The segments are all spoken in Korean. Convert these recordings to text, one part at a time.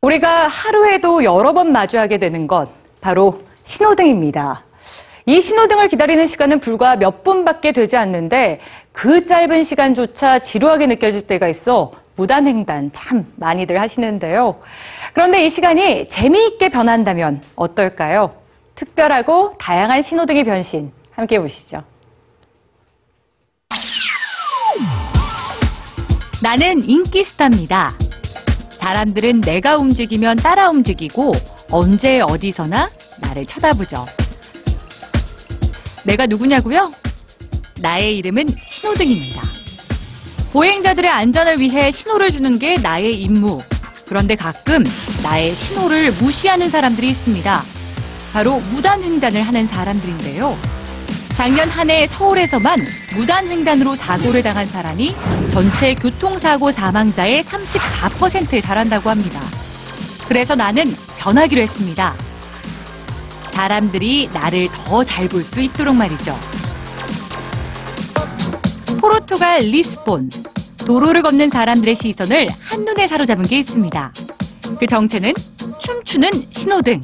우리가 하루에도 여러 번 마주하게 되는 것, 바로 신호등입니다. 이 신호등을 기다리는 시간은 불과 몇 분밖에 되지 않는데 그 짧은 시간조차 지루하게 느껴질 때가 있어 무단횡단 참 많이들 하시는데요. 그런데 이 시간이 재미있게 변한다면 어떨까요? 특별하고 다양한 신호등의 변신 함께 보시죠. 나는 인기 스타입니다. 사람들은 내가 움직이면 따라 움직이고 언제 어디서나 나를 쳐다보죠. 내가 누구냐고요? 나의 이름은 신호등입니다. 보행자들의 안전을 위해 신호를 주는 게 나의 임무. 그런데 가끔 나의 신호를 무시하는 사람들이 있습니다. 바로 무단횡단을 하는 사람들인데요. 작년 한 해 서울에서만 무단횡단으로 사고를 당한 사람이 전체 교통사고 사망자의 34%에 달한다고 합니다. 그래서 나는 변하기로 했습니다. 사람들이 나를 더 잘 볼 수 있도록 말이죠. 포르투갈 리스본. 도로를 걷는 사람들의 시선을 한눈에 사로잡은 게 있습니다. 그 정체는 춤추는 신호등.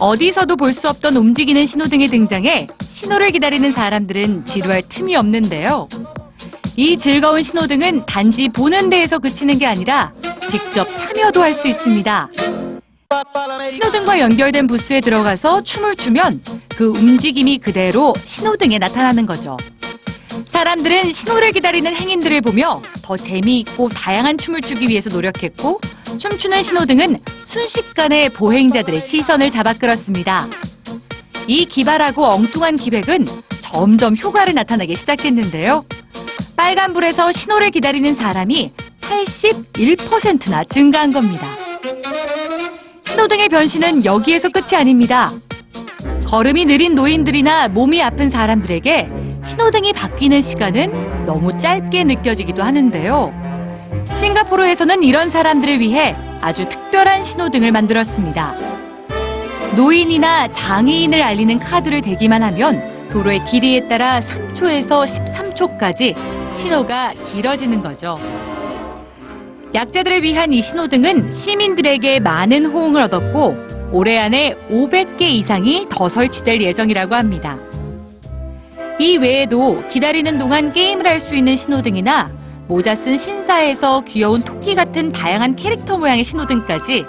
어디서도 볼 수 없던 움직이는 신호등이 등장해 신호를 기다리는 사람들은 지루할 틈이 없는데요. 이 즐거운 신호등은 단지 보는 데에서 그치는 게 아니라 직접 참여도 할 수 있습니다. 신호등과 연결된 부스에 들어가서 춤을 추면 그 움직임이 그대로 신호등에 나타나는 거죠. 사람들은 신호를 기다리는 행인들을 보며 더 재미있고 다양한 춤을 추기 위해서 노력했고 춤추는 신호등은 순식간에 보행자들의 시선을 잡아끌었습니다. 이 기발하고 엉뚱한 기획은 점점 효과를 나타나기 시작했는데요. 빨간불에서 신호를 기다리는 사람이 81%나 증가한 겁니다. 신호등의 변신은 여기에서 끝이 아닙니다. 걸음이 느린 노인들이나 몸이 아픈 사람들에게 신호등이 바뀌는 시간은 너무 짧게 느껴지기도 하는데요. 싱가포르에서는 이런 사람들을 위해 아주 특별한 신호등을 만들었습니다. 노인이나 장애인을 알리는 카드를 대기만 하면 도로의 길이에 따라 3초에서 13초까지 신호가 길어지는 거죠. 약자들을 위한 이 신호등은 시민들에게 많은 호응을 얻었고 올해 안에 500개 이상이 더 설치될 예정이라고 합니다. 이 외에도 기다리는 동안 게임을 할 수 있는 신호등이나 모자 쓴 신사에서 귀여운 토끼 같은 다양한 캐릭터 모양의 신호등까지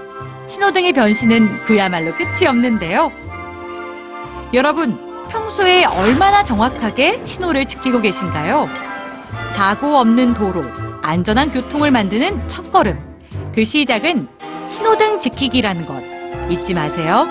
신호등의 변신은 그야말로 끝이 없는데요. 여러분, 평소에 얼마나 정확하게 신호를 지키고 계신가요? 사고 없는 도로, 안전한 교통을 만드는 첫걸음. 그 시작은 신호등 지키기라는 것 잊지 마세요.